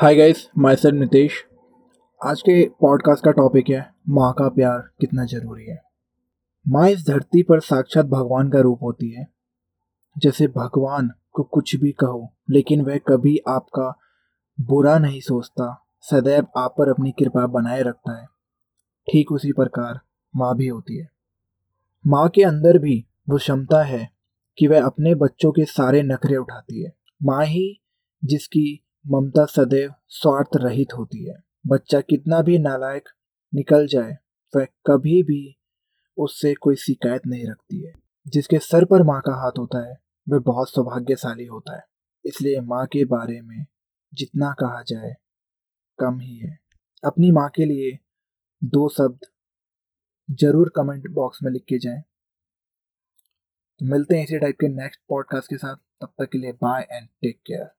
Hi guys my sir Nitesh आज के podcast का टॉपिक है, माँ का प्यार कितना ज़रूरी है। माँ इस धरती पर साक्षात भगवान का रूप होती है। जैसे भगवान को कुछ भी कहो, लेकिन वह कभी आपका बुरा नहीं सोचता, सदैव आप पर अपनी कृपा बनाए रखता है। ठीक उसी प्रकार माँ भी होती है। माँ के अंदर भी वो क्षमता है कि वह अपने बच्चों के सारे नखरे उठाती है। माँ ही जिसकी ममता सदैव स्वार्थ रहित होती है। बच्चा कितना भी नालायक निकल जाए, वह कभी भी उससे कोई शिकायत नहीं रखती है। जिसके सर पर माँ का हाथ होता है, वह बहुत सौभाग्यशाली होता है। इसलिए माँ के बारे में जितना कहा जाए, कम ही है। अपनी माँ के लिए दो शब्द ज़रूर कमेंट बॉक्स में लिख के जाएँ। तो मिलते हैं इसी टाइप के नेक्स्ट पॉडकास्ट के साथ। तब तक के लिए बाय एंड टेक केयर।